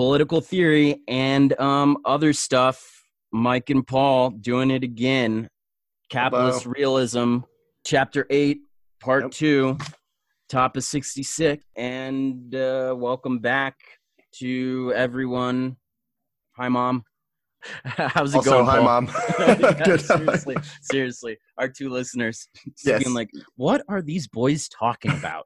political theory and um, other stuff. Mike and Paul doing it again. Capitalist Hello. Realism, Chapter 8, Part Yep. 2, top of 66. And uh, welcome back to everyone. Hi, Mom. How's it Also, going? hi, Paul? mom. Yeah, seriously, seriously, our two listeners Yes. being like, "What are these boys talking about?"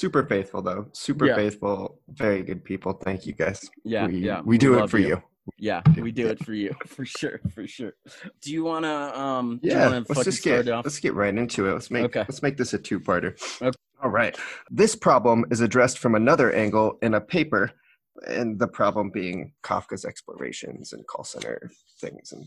Super faithful though. Super Yeah. faithful. Very good people. Thank you guys. Yeah, we, yeah, We do it for you. Yeah, we do it for you for sure, for sure. Do you wanna um? Yeah. wanna Let's just get let's get right into it. Let's make Okay. let's make this a two-parter. Okay. All right. This problem is addressed from another angle in a paper, and the problem being Kafka's explorations and call center things and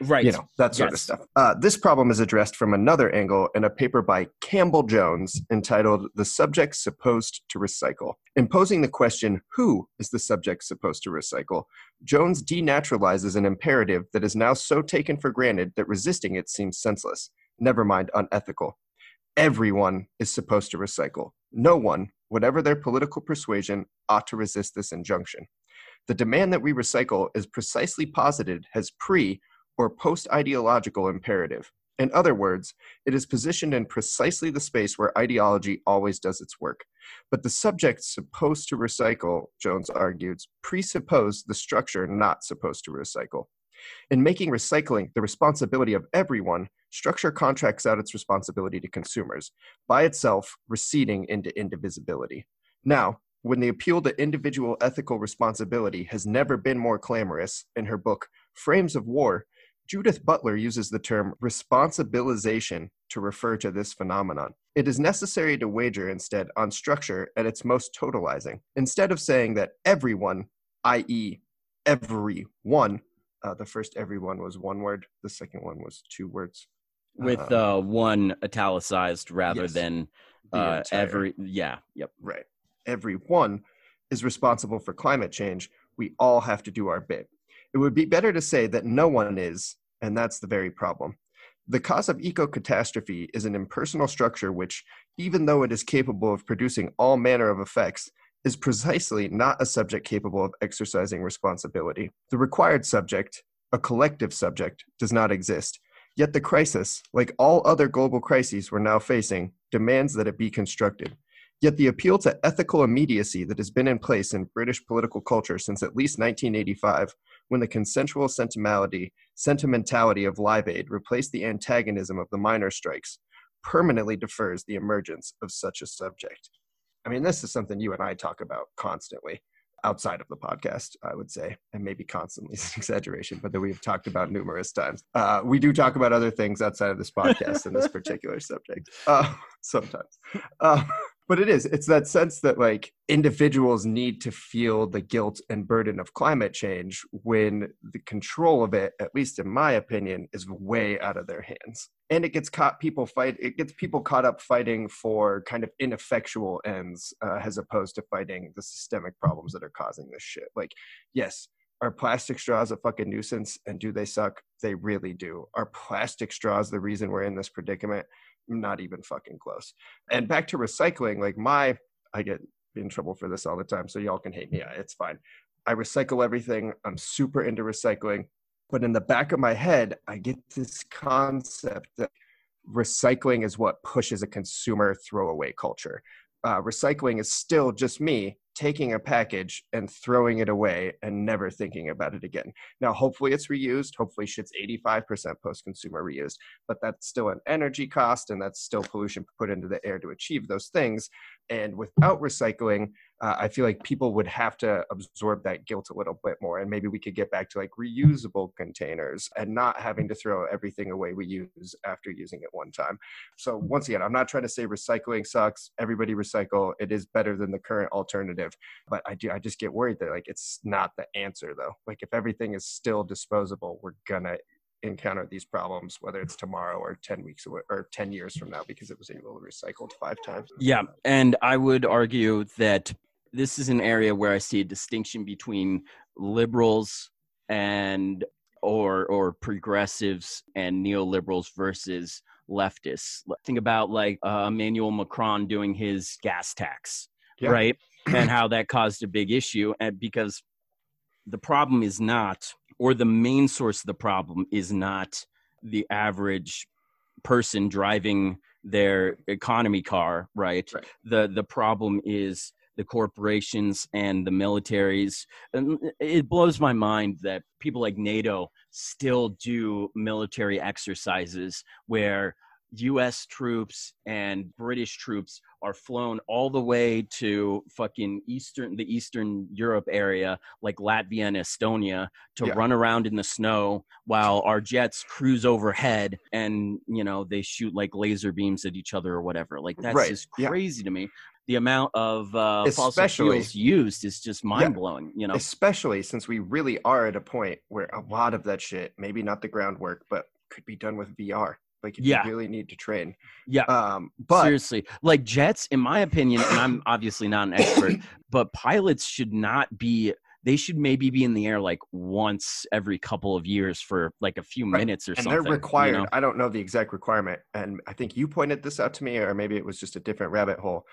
Right. you know that sort of stuff. Uh, this problem is addressed from another angle in a paper by campbell jones entitled the subject supposed to recycle. Imposing the question who is the subject supposed to recycle? Jones denaturalizes an imperative that is now so taken for granted that resisting it seems senseless never mind unethical. Everyone is supposed to recycle. No one whatever their political persuasion ought to resist this injunction. The demand that we recycle is precisely posited as pre or post ideological imperative. In other words, it is positioned in precisely the space where ideology always does its work. But the subject supposed to recycle, Jones argues, presuppose the structure not supposed to recycle. In making recycling the responsibility of everyone, structure contracts out its responsibility to consumers, by itself receding into indivisibility. Now, when the appeal to individual ethical responsibility has never been more clamorous, in her book Frames of War, Judith Butler uses the term responsibilization to refer to this phenomenon. It is necessary to wager instead on structure at its most totalizing. Instead of saying that everyone, i.e., everyone, uh, the first everyone was one word, the second one was two words. With Um, uh, one italicized rather yes. than uh, every. Yeah. Yep. right. Everyone is responsible for climate change. We all have to do our bit. It would be better to say that no one is, and that's the very problem. The cause of eco catastrophe is an impersonal structure which, even though it is capable of producing all manner of effects, is precisely not a subject capable of exercising responsibility. The required subject, a collective subject, does not exist. Yet the crisis, like all other global crises we're now facing, demands that it be constructed. Yet the appeal to ethical immediacy that has been in place in British political culture since at least 1985, when the consensual sentimentality, sentimentality of Live Aid replaced the antagonism of the miner strikes, permanently defers the emergence of such a subject. I mean, this is something you and I talk about constantly outside of the podcast, I would say, and maybe constantly is an exaggeration, but that we've talked about numerous times. Uh, we do talk about other things outside of this podcast and this particular subject uh, sometimes. Uh, but it is, it's that sense that like individuals need to feel the guilt and burden of climate change when the control of it, at least in my opinion, is way out of their hands. And it gets caught people fight. It gets people caught up fighting for kind of ineffectual ends, uh, as opposed to fighting the systemic problems that are causing this shit. Like, yes, are plastic straws a fucking nuisance? And do they suck? They really do. Are plastic straws the reason we're in this predicament? Not even fucking close. And back to recycling, like my, I get in trouble for this all the time, so y'all can hate me. It's fine. I recycle everything. I'm super into recycling. But in the back of my head, I get this concept that recycling is what pushes a consumer throwaway culture. Uh, recycling is still just me taking a package and throwing it away and never thinking about it again. Now, hopefully it's reused. Hopefully shit's 85% post-consumer reused, but that's still an energy cost and that's still pollution put into the air to achieve those things. And without recycling, uh, I feel like people would have to absorb that guilt a little bit more. And maybe we could get back to like reusable containers and not having to throw everything away we use after using it one time. So once again, I'm not trying to say recycling sucks. Everybody recycle. It is better than the current alternative. But I do I just get worried that like it's not the answer though. Like if everything is still disposable, we're gonna encounter these problems, whether it's tomorrow or 10 weeks away, or 10 years from now, because it was able to recycled five times. Yeah, and I would argue that this is an area where I see a distinction between liberals and or or progressives and neoliberals versus leftists. Think about like uh, Emmanuel Macron doing his gas tax, Yeah. right? and how that caused a big issue and because the problem is not, or the main source of the problem is not the average person driving their economy car, right? Right. The the problem is the corporations and the militaries. And it blows my mind that people like NATO still do military exercises where US troops and British troops are flown all the way to fucking eastern the eastern Europe area like Latvia and Estonia to Yeah. run around in the snow while our jets cruise overhead and you know they shoot like laser beams at each other or whatever like that's Right, just yeah. crazy to me the amount of uh, fossil fuels used is just mind blowing you know especially since we really are at a point where a lot of that shit, maybe not the groundwork, but could be done with VR. Like Yeah. you really need to train. yeah Um, but seriously like jets in my opinion and i'm obviously not an expert but pilots should not be they should maybe be in the air like once every couple of years for like a few Right. minutes or and something they're required. you know? I don't know the exact requirement, and I think you pointed this out to me, or maybe it was just a different rabbit hole.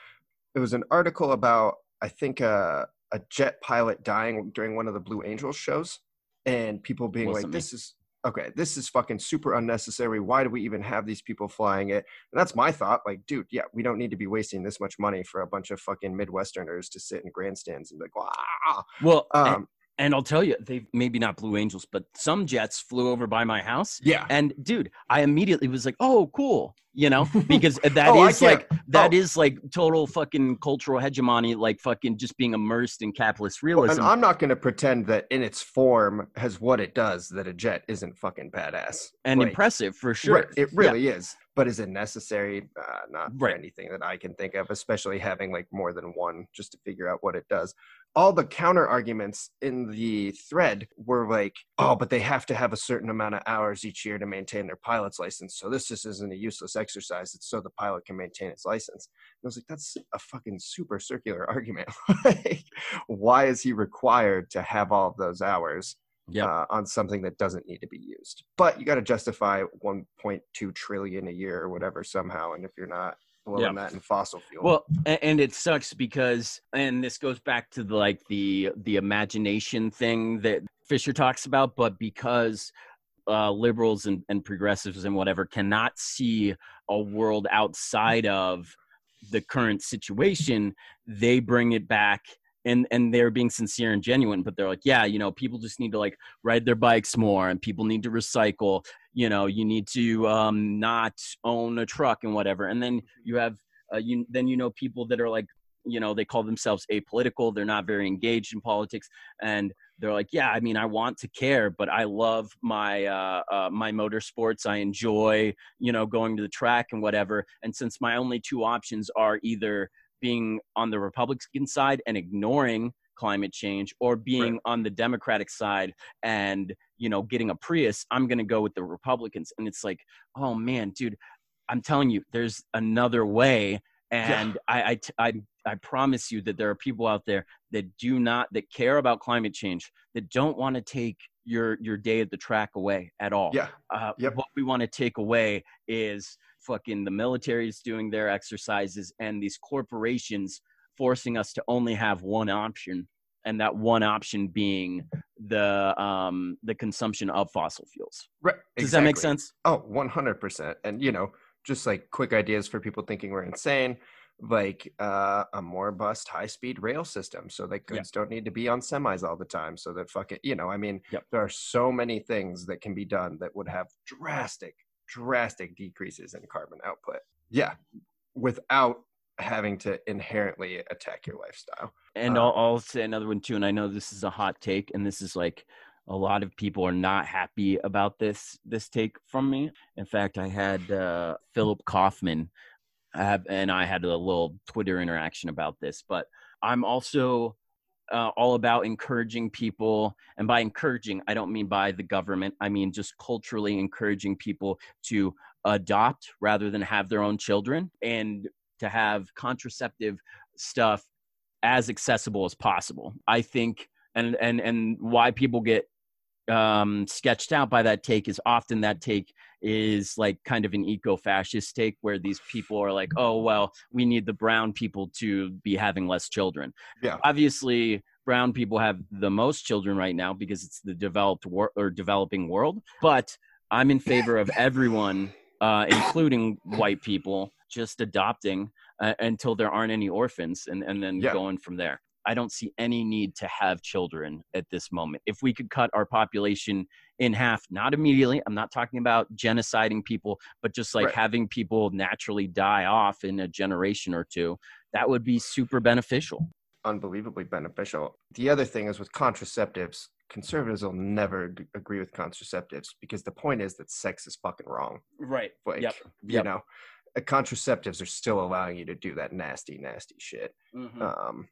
It was an article about I think uh, a jet pilot dying during one of the Blue Angels shows, and people being like, me. "This is okay. This is fucking super unnecessary. Why do we even have these people flying it?" And that's my thought. Like, dude, yeah, we don't need to be wasting this much money for a bunch of fucking Midwesterners to sit in grandstands and be like, "Wow." well Um, and i'll tell you they maybe not blue angels but some jets flew over by my house yeah. and dude i immediately was like oh cool you know because that Oh, is like that oh. is like total fucking cultural hegemony like fucking just being immersed in capitalist Well, realism and I'm not going to pretend that in its form has what it does that a jet isn't fucking badass and Like, impressive for sure right, it Yeah. really is. But is it necessary? Uh, not for anything that I can think of, especially having like more than one just to figure out what it does. All the counter arguments in the thread were like, oh, but they have to have a certain amount of hours each year to maintain their pilot's license. So this just isn't a useless exercise. It's so the pilot can maintain its license. And I was like, that's a fucking super circular argument. like, why is he required to have all of those hours? Yep. uh, on something that doesn't need to be used. But you got to justify 1.2 trillion a year or whatever somehow. And if you're not blowing that in fossil fuel, Well, and it sucks because, and this goes back to the, like the the imagination thing that Fisher talks about, but because uh, liberals and, and progressives and whatever cannot see a world outside of the current situation, they bring it back. And, and they're being sincere and genuine, but they're like, yeah, you know, people just need to like ride their bikes more, and people need to recycle. You know, you need to um, not own a truck and whatever. And then you have uh, you then you know people that are like you know they call themselves apolitical they're not very engaged in politics and they're like yeah i mean i want to care but i love my uh, uh my motorsports i enjoy you know going to the track and whatever and since my only two options are either being on the republican side and ignoring climate change or being on the democratic side and you know getting a prius i'm going to go with the republicans. And it's like oh man dude i'm telling you there's another way. And I, I, t- I, I promise you that there are people out there that do not that care about climate change that don't want to take your your day at the track away at all. Yeah, uh, Yep. what we want to take away is fucking the military is doing their exercises and these corporations forcing us to only have one option and that one option being the um the consumption of fossil fuels right. does that make sense Oh, 100%. And, you know, just like quick ideas for people thinking we're insane, like uh, a more bust high speed rail system so that Yeah. goods don't need to be on semis all the time. So that fucking, you know, I mean, Yep. there are so many things that can be done that would have drastic, drastic decreases in carbon output. Yeah. Without having to inherently attack your lifestyle. And Uh, I'll, I'll say another one too. And I know this is a hot take, and this is like a lot of people are not happy about this this take from me. In fact, I had uh, Philip Kaufman have, and I had a little Twitter interaction about this. But I'm also uh, all about encouraging people, and by encouraging, I don't mean by the government. I mean just culturally encouraging people to adopt rather than have their own children, and to have contraceptive stuff as accessible as possible. I think, and and and why people get um, sketched out by that take is often that take is like kind of an eco-fascist take where these people are like, oh well, we need the brown people to be having less children. Yeah. Obviously, brown people have the most children right now because it's the developed wor- or developing world. But I'm in favor of everyone, uh, including white people, just adopting uh, until there aren't any orphans, and and then Yeah. going from there. I don't see any need to have children at this moment. If we could cut our population in half, not immediately, I'm not talking about genociding people, but just like Right. having people naturally die off in a generation or two, that would be super beneficial. unbelievably beneficial. The other thing is with contraceptives, conservatives will never ag- agree with contraceptives because the point is that sex is fucking wrong. Right. Like, Yep. you Yep. know, uh, contraceptives are still allowing you to do that nasty, nasty shit um,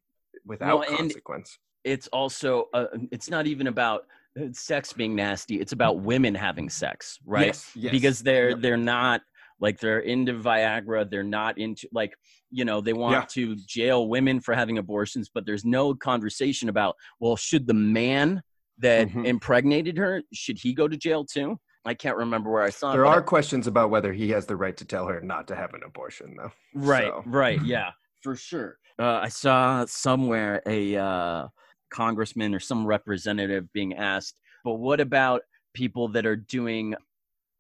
without Well, consequence. It's also, uh, it's not even about uh, sex being nasty. It's about women having sex, right? Yes, yes. because they're Yep. they're not like they're into Viagra. They're not into like you know they want Yeah. to jail women for having abortions, but there's no conversation about well, should the man that Mhm. impregnated her should he go to jail too? I can't remember where I saw there it. are questions about whether he has the right to tell her not to have an abortion, though. Right, So- right, yeah, for sure. Uh, I saw somewhere a uh, congressman or some representative being asked, but what about people that are doing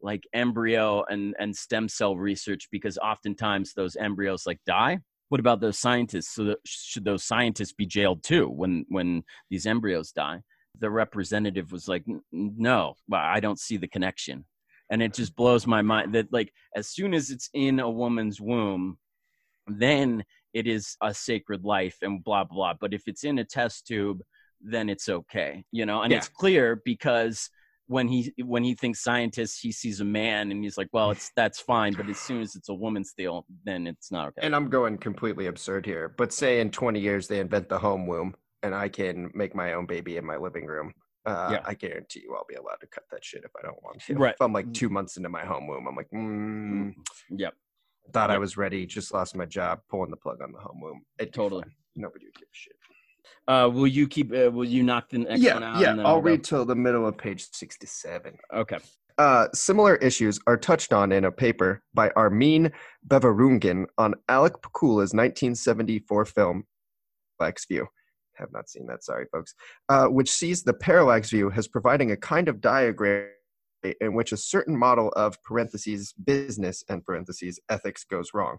like embryo and, and stem cell research? Because oftentimes those embryos like die. What about those scientists? So should those scientists be jailed too when when these embryos die? The representative was like, "No, well, I don't see the connection." And it just blows my mind that like as soon as it's in a woman's womb, then it is a sacred life and blah blah. Blah but if it's in a test tube, then it's okay, you know. And Yeah. it's clear because when he when he thinks scientists, he sees a man and he's like, well, it's that's fine. But as soon as it's a woman's deal, then it's not okay. And I'm going completely absurd here, but say in 20 years they invent the home womb and I can make my own baby in my living room. Uh, Yeah. I guarantee you I'll be allowed to cut that shit if I don't want to. Right. If I'm like two months into my home womb, I'm like, mm, Yep. Thought I was ready, just lost my job, pulling the plug on the home womb. It'd Totally. fine. Nobody would give a shit. Uh, will you keep? Uh, will you knock the next one out? yeah. and then I'll read till the middle of page 67. Okay. Uh, similar issues are touched on in a paper by Armin Beverungen on Alec Pakula's 1974 film, Parallax View. Have not seen that, sorry, folks. Uh, which sees the parallax view as providing a kind of diagram in which a certain model of parentheses business and parentheses ethics goes wrong.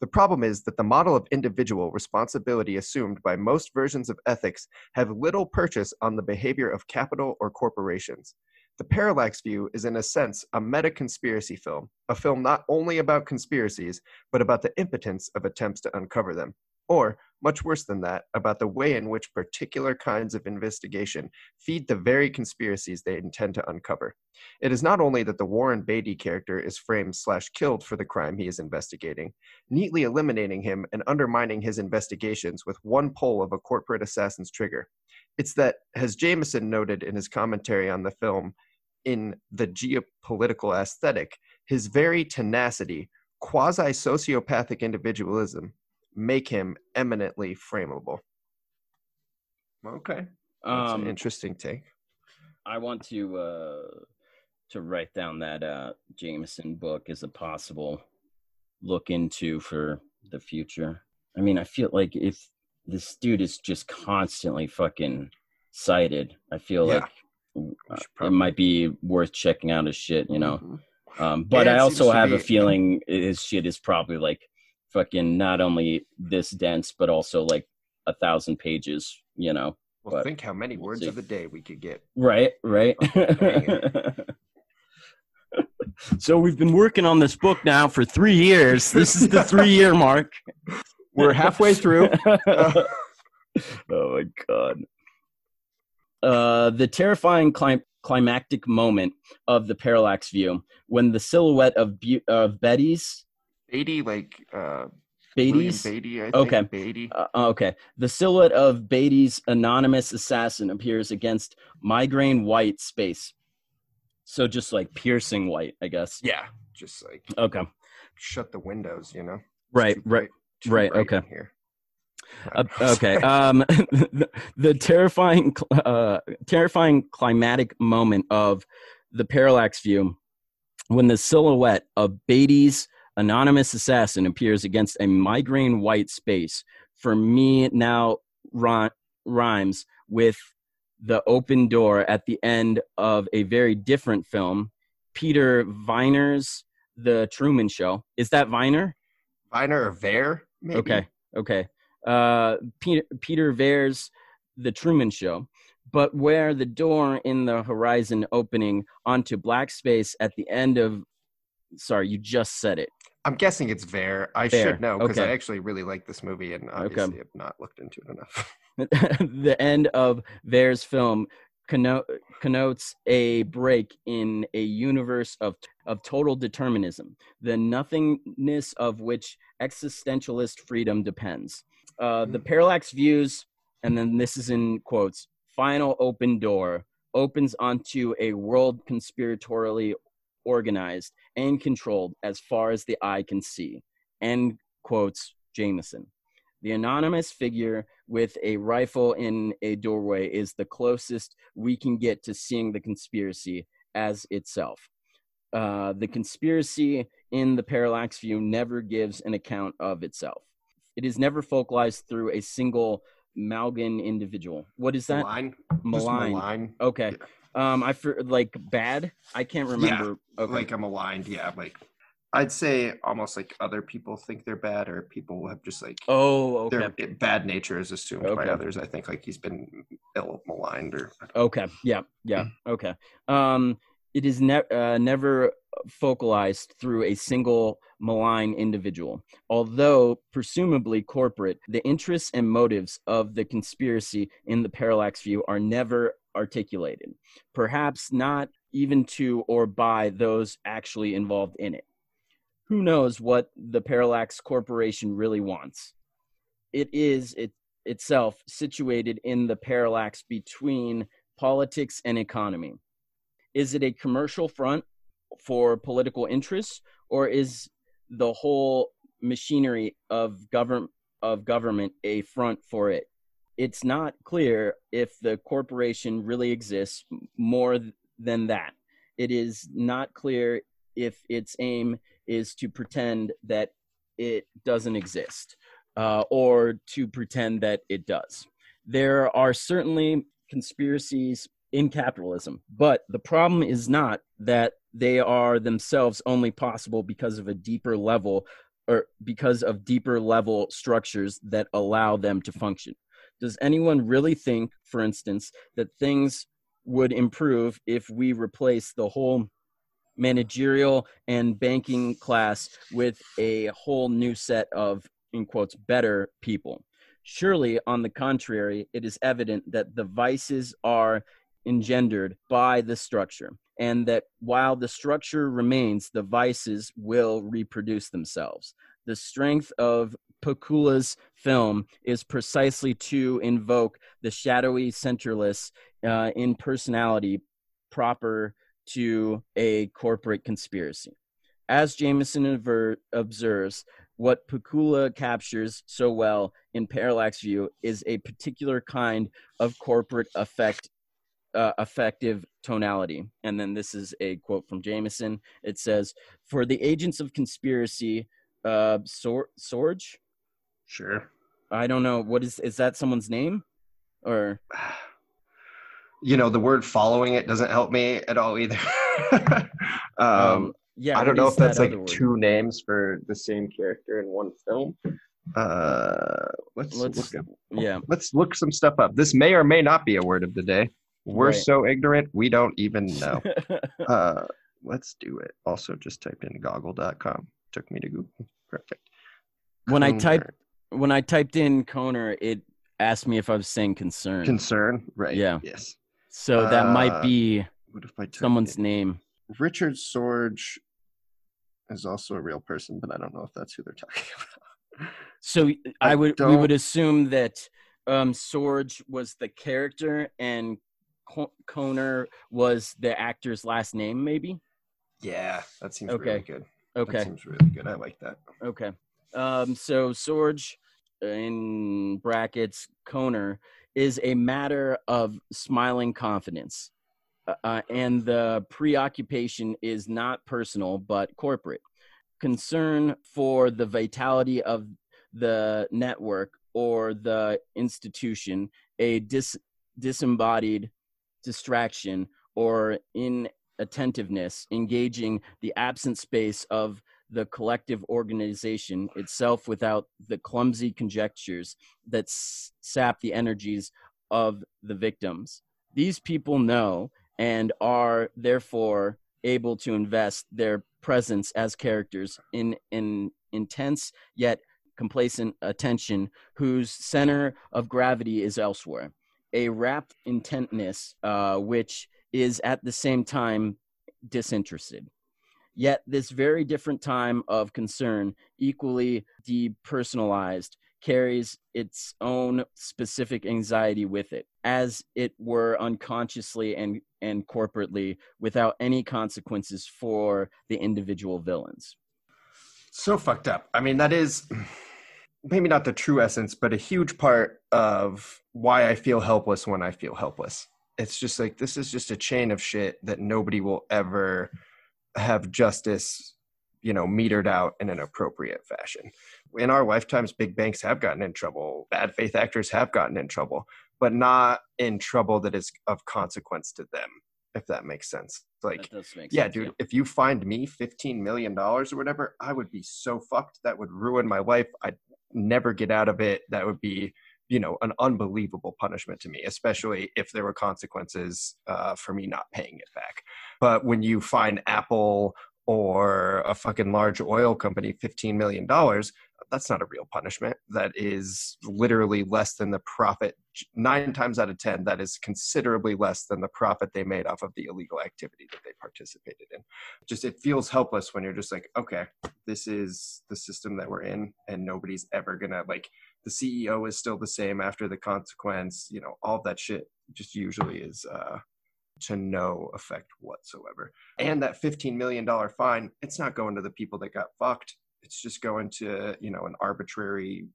The problem is that the model of individual responsibility assumed by most versions of ethics have little purchase on the behavior of capital or corporations. The Parallax View is, in a sense, a meta conspiracy film, a film not only about conspiracies, but about the impotence of attempts to uncover them. Or, much worse than that, about the way in which particular kinds of investigation feed the very conspiracies they intend to uncover. It is not only that the Warren Beatty character is framed slash killed for the crime he is investigating, neatly eliminating him and undermining his investigations with one pull of a corporate assassin's trigger. It's that, as Jameson noted in his commentary on the film, in the geopolitical aesthetic, his very tenacity, quasi sociopathic individualism, make him eminently frameable. Okay. That's Um, an interesting take. I want to uh, to write down that uh, Jameson book as a possible look into for the future. I mean, I feel like if this dude is just constantly fucking cited, I feel Yeah. like We uh, it might be worth checking out his shit. You know, Mhm. um, but Yeah, I also seems to have a feeling his shit is probably like fucking not only this dense, but also like a thousand pages. You know, Well, but think how many we'll words see. of the day we could get. Right, right. Oh, so we've been working on this book now for three years. This is the three year mark. We're halfway through. oh my god. Uh, the terrifying clim- climactic moment of the parallax view when the silhouette of Bu- of Betty's Beatty, like uh, Beatty's Beatty, I think. Okay. Beatty. Uh, okay. The silhouette of Beatty's anonymous assassin appears against migraine white space. So just like piercing white, I guess. Yeah, just like Okay. shut the windows, you know. Right, too right, right, okay. Here. Uh, okay. Um, the, the terrifying, uh, terrifying climatic moment of the parallax view when the silhouette of Beatty's anonymous assassin appears against a migraine white space. For me now, rhymes with the open door at the end of a very different film, Peter Viner's The Truman Show. Is that Viner? Viner or Ver? Maybe. Okay, okay. Uh, Peter Peter Ver's The Truman Show, but where the door in the horizon opening onto black space at the end of. Sorry, you just said it. I'm guessing it's Ver. I should know because okay. I actually really like this movie and obviously have not looked into it enough. the end of Ver's film conno- connotes a break in a universe of of total determinism, the nothingness of which existentialist freedom depends. Uh, the parallax views, and then this is in quotes. Final open door opens onto a world conspiratorially organized and controlled as far as the eye can see. End quotes Jameson. The anonymous figure with a rifle in a doorway is the closest we can get to seeing the conspiracy as itself. Uh, the conspiracy in the parallax view never gives an account of itself. It is never focalized through a single Malgan individual. What is that? Malign. Malign. Okay. Um, I for like bad. I can't remember. okay. Like I'm aligned. Yeah. Like I'd say almost like other people think they're bad or people have just like oh, okay. their bad nature is assumed by others. I think like he's been ill maligned or Okay. Yeah. Yeah. Mm. Okay. Um, it is ne- uh, never focalized through a single malign individual. Although presumably corporate, the interests and motives of the conspiracy in the parallax view are never articulated, perhaps not even to or by those actually involved in it. Who knows what the Parallax Corporation really wants? It is it, itself situated in the parallax between politics and economy. Is it a commercial front for political interests, or is the whole machinery of of government a front for it? It's not clear if the corporation really exists more than that. It is not clear if its aim is to pretend that it doesn't exist uh, or to pretend that it does. There are certainly conspiracies in capitalism, but the problem is not that they are themselves only possible because of a deeper level or because of deeper level structures that allow them to function. Does anyone really think, for instance, that things would improve if we replace the whole managerial and banking class with a whole new set of in quotes better people? Surely on the contrary it is evident that the vices are engendered by the structure and that while the structure remains the vices will reproduce themselves. The strength of Pakula's film is precisely to invoke the shadowy centerless uh, in personality proper to a corporate conspiracy. As Jameson aver- observes, what Pakula captures so well in Parallax View is a particular kind of corporate effect, uh, effective tonality. And then this is a quote from Jameson. It says, "For the agents of conspiracy, uh, Sor- Sorge, sure. I don't know what is is that someone's name, or You know, the word following it doesn't help me at all either. um, um, yeah, I don't know if that's that like other word? two names for the same character in one film. Uh, let's Let's look up, yeah. let's look some stuff up. This may or may not be a word of the day. We're Right. so ignorant, we don't even know. uh, let's do it. Also, just typed in goggle.com. Took me to Google. Perfect. when I Coner. When I typed in Koner, it asked me if I was saying concern. concern, right? Yeah. Yes. so that might uh, be What if I someone's it? name. Richard Sorge is also a real person, but I don't know if that's who they're talking about. So I, I would we would assume that um Sorge was the character and Co- Koner was the actor's last name, maybe. Yeah, that seems Okay. really good. Okay, That seems really good. I like that. Okay. Um, so Sorge, in brackets, Koner, is a matter of smiling confidence. Uh, Uh, and the preoccupation is not personal, but corporate. Concern for the vitality of the network or the institution a dis, disembodied distraction or inattentiveness, engaging the absent space of the collective organization itself without the clumsy conjectures that s- sap the energies of the victims. These people know and are therefore able to invest their presence as characters in an intense yet complacent attention whose center of gravity is elsewhere. A rapt intentness, uh, which is at the same time disinterested. Yet, this very different time of concern, equally depersonalized, carries its own specific anxiety with it, as it were unconsciously and, and corporately, without any consequences for the individual villains. So fucked up. I mean, that is maybe not the true essence, but a huge part of why I feel helpless when I feel helpless. It's just like this is just a chain of shit that nobody will ever have justice, you know, metered out in an appropriate fashion. In our lifetimes, big banks have gotten in trouble. Bad faith actors have gotten in trouble, but not in trouble that is of consequence to them, if that makes sense. Like, yeah, sense, dude, yeah. if you find me $15 million or whatever, I would be so fucked. That would ruin my life. I'd never get out of it. That would be, you know, an unbelievable punishment to me, especially if there were consequences uh, for me not paying it back. But when you find Apple or a fucking large oil company $15 million, that's not a real punishment. That is literally less than the profit. Nine times out of 10, that is considerably less than the profit they made off of the illegal activity that they participated in. Just it feels helpless when you're just like, okay, this is the system that we're in, and nobody's ever gonna like the CEO is still the same after the consequence, you know, all that shit just usually is uh to no effect whatsoever. And that $15 million fine, it's not going to the people that got fucked. It's just going to, you know, an arbitrary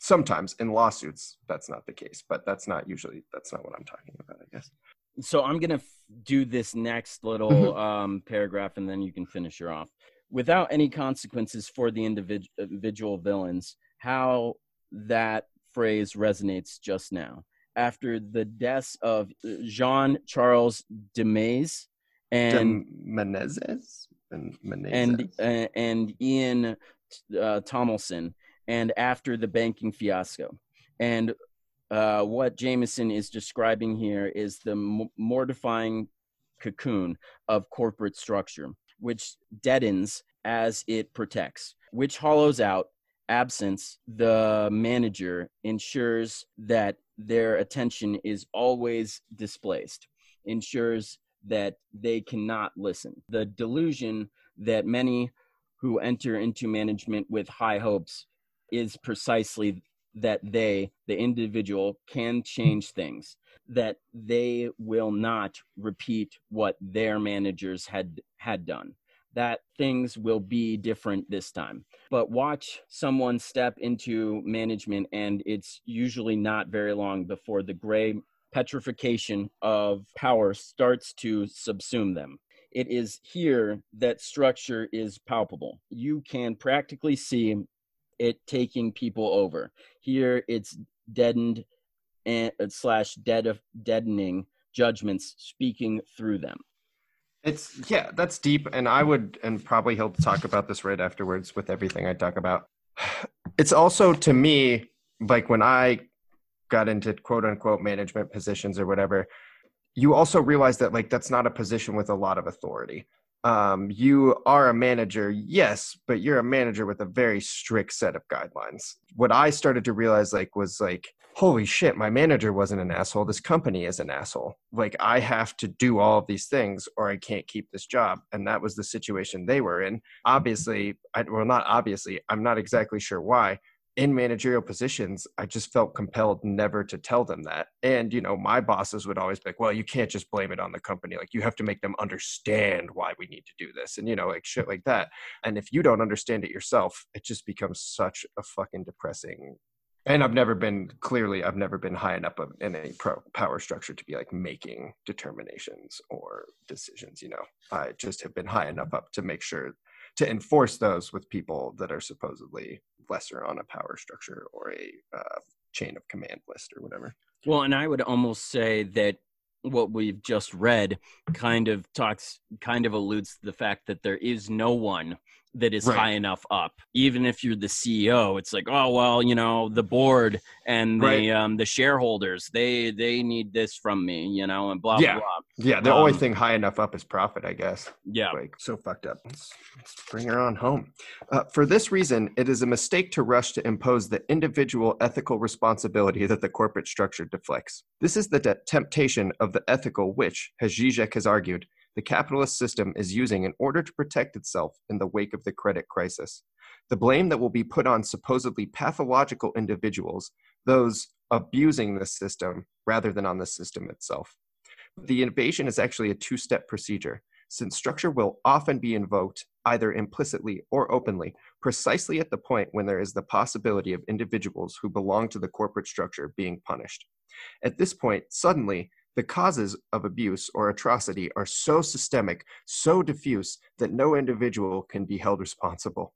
sometimes in lawsuits that's not the case, but that's not usually that's not what I'm talking about, I guess. so i'm gonna f- do this next little Mhm. um, paragraph and then you can finish her off without any consequences for the individ- individual villains how that phrase resonates just now after the deaths of jean charles demayes and And Menezes and Menezes. and uh, and Ian uh, Tomlinson, and after the banking fiasco. And uh, what Jameson is describing here is the m- mortifying cocoon of corporate structure, which deadens as it protects, which hollows out. Absence, the manager ensures that their attention is always displaced, ensures that they cannot listen. The delusion that many who enter into management with high hopes is precisely that they, the individual, can change things, that they will not repeat what their managers had had done. That things will be different this time. But watch someone step into management, and it's usually not very long before the gray petrification of power starts to subsume them. It is here that structure is palpable. You can practically see it taking people over. Here it's deadened and uh, slash dead of deadening judgments speaking through them. It's yeah, that's deep, and I would, and probably he'll talk about this right afterwards with everything I talk about. It's also to me like when I got into quote unquote management positions or whatever, you also realize that like that's not a position with a lot of authority. Um, you are a manager, yes, but you're a manager with a very strict set of guidelines. What I started to realize like was like, holy shit, my manager wasn't an asshole. This company is an asshole. Like I have to do all of these things or I can't keep this job. And that was the situation they were in. Obviously, I, well, not obviously, I'm not exactly sure why in managerial positions, I just felt compelled never to tell them that. And, you know, my bosses would always be like, well, you can't just blame it on the company. Like, you have to make them understand why we need to do this. And, you know, like shit like that. And if you don't understand it yourself, it just becomes such a fucking depressing. And I've never been, clearly, I've never been high enough in a pro power structure to be like making determinations or decisions, you know. I just have been high enough up to make sure to enforce those with people that are supposedly lesser on a power structure or a uh, chain of command list or whatever. Well, and I would almost say that what we've just read kind of talks, kind of alludes to the fact that there is no one that is Right. high enough up. Even if you're the CEO, it's like, oh well, you know, the board and the Right. um, the shareholders, they they need this from me, you know, and blah Yeah. blah blah. Yeah, the only Um, thing high enough up is profit, I guess. Yeah. Like so fucked up. Let's, let's bring her on home. Uh, for this reason, it is a mistake to rush to impose the individual ethical responsibility that the corporate structure deflects. This is the de- temptation of the ethical which, as Zizek has argued, the capitalist system is using in order to protect itself in the wake of the credit crisis. The blame that will be put on supposedly pathological individuals, those abusing the system, rather than on the system itself. The innovation is actually a two step procedure, since structure will often be invoked either implicitly or openly, precisely at the point when there is the possibility of individuals who belong to the corporate structure being punished. At this point, suddenly, the causes of abuse or atrocity are so systemic, so diffuse, that no individual can be held responsible.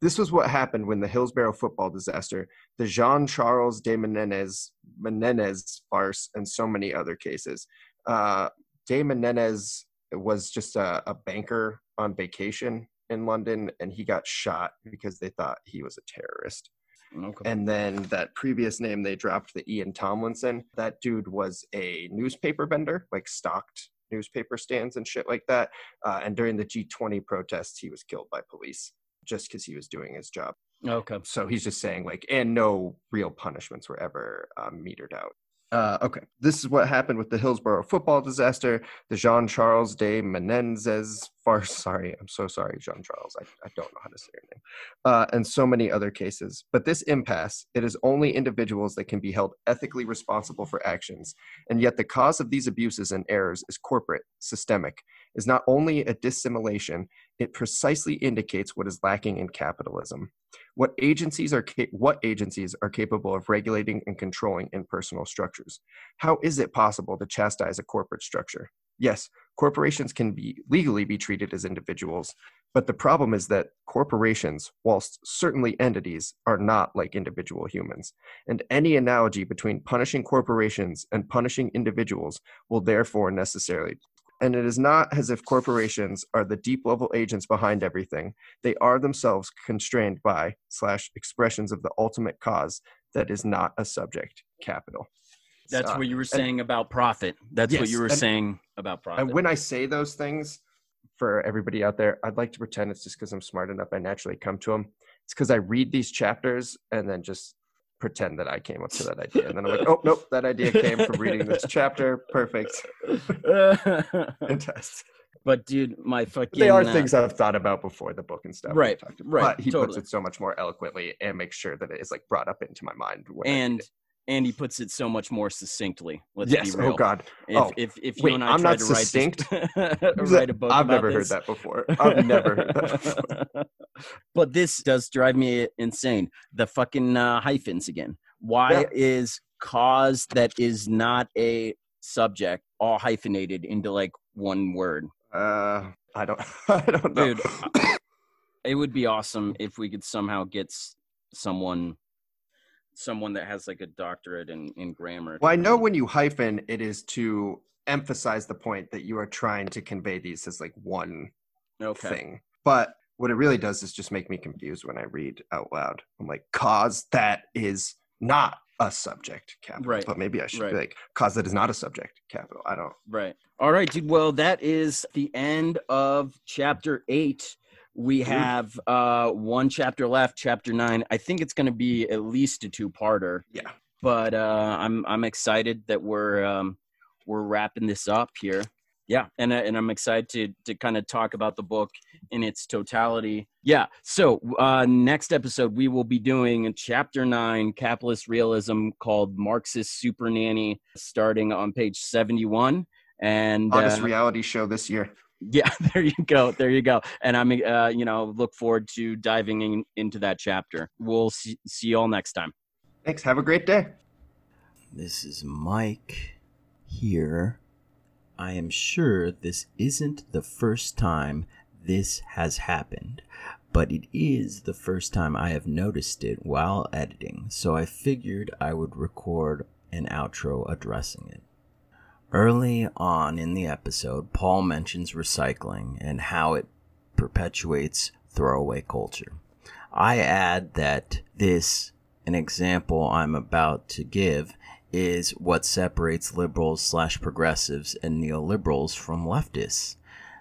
This was what happened when the Hillsborough football disaster, the Jean Charles de Menendez, Menendez farce, and so many other cases. Uh, de Menendez was just a, a banker on vacation in London, and he got shot because they thought he was a terrorist. Okay. And then that previous name they dropped, the Ian Tomlinson, that dude was a newspaper vendor, like stocked newspaper stands and shit like that. Uh, and during the G20 protests, he was killed by police just because he was doing his job. okay. So he's just saying, like, and no real punishments were ever um, metered out. Uh, okay, this is what happened with the Hillsborough football disaster, the Jean Charles de Menendez farce. Sorry, I'm so sorry, Jean Charles. I, I don't know how to say your name. Uh, and so many other cases. But this impasse, it is only individuals that can be held ethically responsible for actions. And yet the cause of these abuses and errors is corporate, systemic, is not only a dissimulation, it precisely indicates what is lacking in capitalism. What agencies are ca- what agencies are capable of regulating and controlling impersonal structures? How is it possible to chastise a corporate structure? Yes, corporations can be legally be treated as individuals, but the problem is that corporations, whilst certainly entities, are not like individual humans. And any analogy between punishing corporations and punishing individuals will therefore necessarily and it is not as if corporations are the deep level agents behind everything they are themselves constrained by slash expressions of the ultimate cause that is not a subject capital That's So, what you were saying about profit. That's what you were and- saying about profit. and when i say those things for everybody out there i'd like to pretend it's just because i'm smart enough i naturally come to them it's because i read these chapters and then just pretend that i came up to that idea. And then i'm like oh nope that idea came from reading this chapter. Perfect. Fantastic. But dude, my fucking they are uh, things I've thought about before the book and stuff. Right, right, But he puts it so much more eloquently and makes sure that it is like brought up into my mind. and and he puts it so much more succinctly. Let's yes, oh god, If, Oh, if if you wait, and I I'm tried not to succinct? write this, write a book, I've about never this- heard that before. I've never heard that before. but this does drive me insane. The fucking uh, hyphens again. Why Yeah. is cause that is not a subject all hyphenated into like one word? Uh, I don't, I don't know. Dude, It would be awesome if we could somehow get someone someone that has like a doctorate in, in grammar. well, I know when you hyphen, it is to emphasize the point that you are trying to convey these as like one okay. thing. But what it really does is just make me confused when I read out loud. I'm like, cause that is not a subject capital. Right, But maybe I should right. be like, cause that is not a subject capital. I don't. Right. All right, dude. Well, that is the end of chapter eight. We have uh one chapter left, chapter nine. I think it's gonna be at least a two-parter. Yeah. But uh I'm I'm excited that we're um we're wrapping this up here. Yeah, and I- and I'm excited to to kind of talk about the book in its totality. Yeah. So uh next episode we will be doing chapter nine, capitalist realism, called Marxist Super Nanny, starting on page 71. And Hottest uh, reality show this year. Yeah, there you go. There you go. And I'm, uh, you know, look forward to diving in, into that chapter. We'll see, see you all next time. Thanks. Have a great day. This is Mike here. I am sure this isn't the first time this has happened. but it is the first time I have noticed it while editing, so I figured I would record an outro addressing it. Early on in the episode, Paul mentions recycling and how it perpetuates throwaway culture. I add that this, an example I'm about to give, is what separates liberals slash progressives and neoliberals from leftists.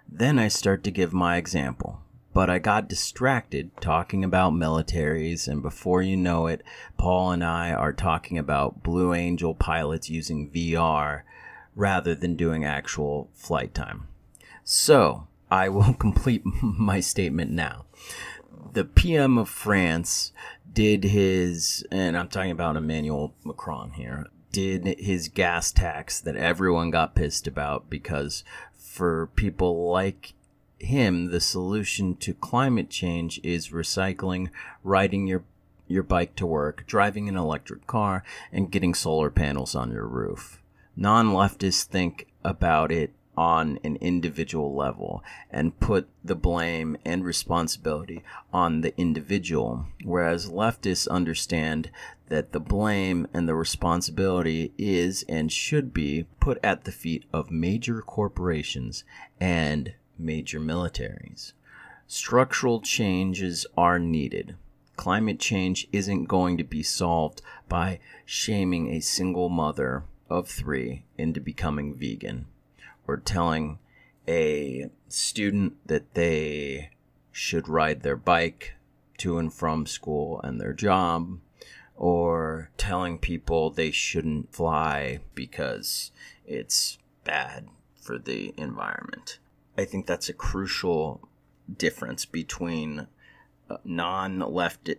Then I start to give my example. But I got distracted talking about militaries, and before you know it, Paul and I are talking about Blue Angel pilots using VR rather than doing actual flight time. So, I will complete my statement now. The PM of France did his, and I'm talking about Emmanuel Macron here, did his gas tax that everyone got pissed about because for people like him, the solution to climate change is recycling, riding your your bike to work, driving an electric car, and getting solar panels on your roof. Non leftists think about it on an individual level and put the blame and responsibility on the individual, whereas leftists understand that the blame and the responsibility is and should be put at the feet of major corporations and major militaries. Structural changes are needed. Climate change isn't going to be solved by shaming a single mother of three into becoming vegan or telling a student that they should ride their bike to and from school and their job or telling people they shouldn't fly because it's bad for the environment. I think that's a crucial difference between uh, non-left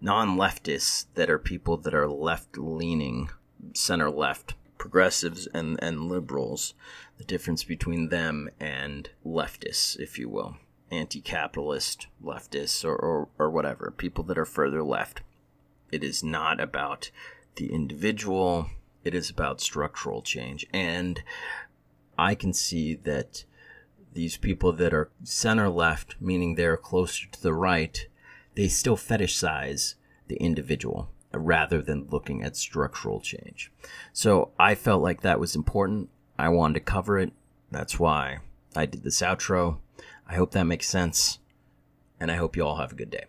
non-leftists that are people that are left-leaning, center-left progressives and and liberals, the difference between them and leftists, if you will, anti-capitalist leftists or, or, or whatever, people that are further left. It is not about the individual. It is about structural change. And I can see that these people that are center left, meaning they're closer to the right, they still fetishize the individual rather than looking at structural change. So I felt like that was important. I wanted to cover it. That's why I did this outro. I hope that makes sense. And I hope you all have a good day.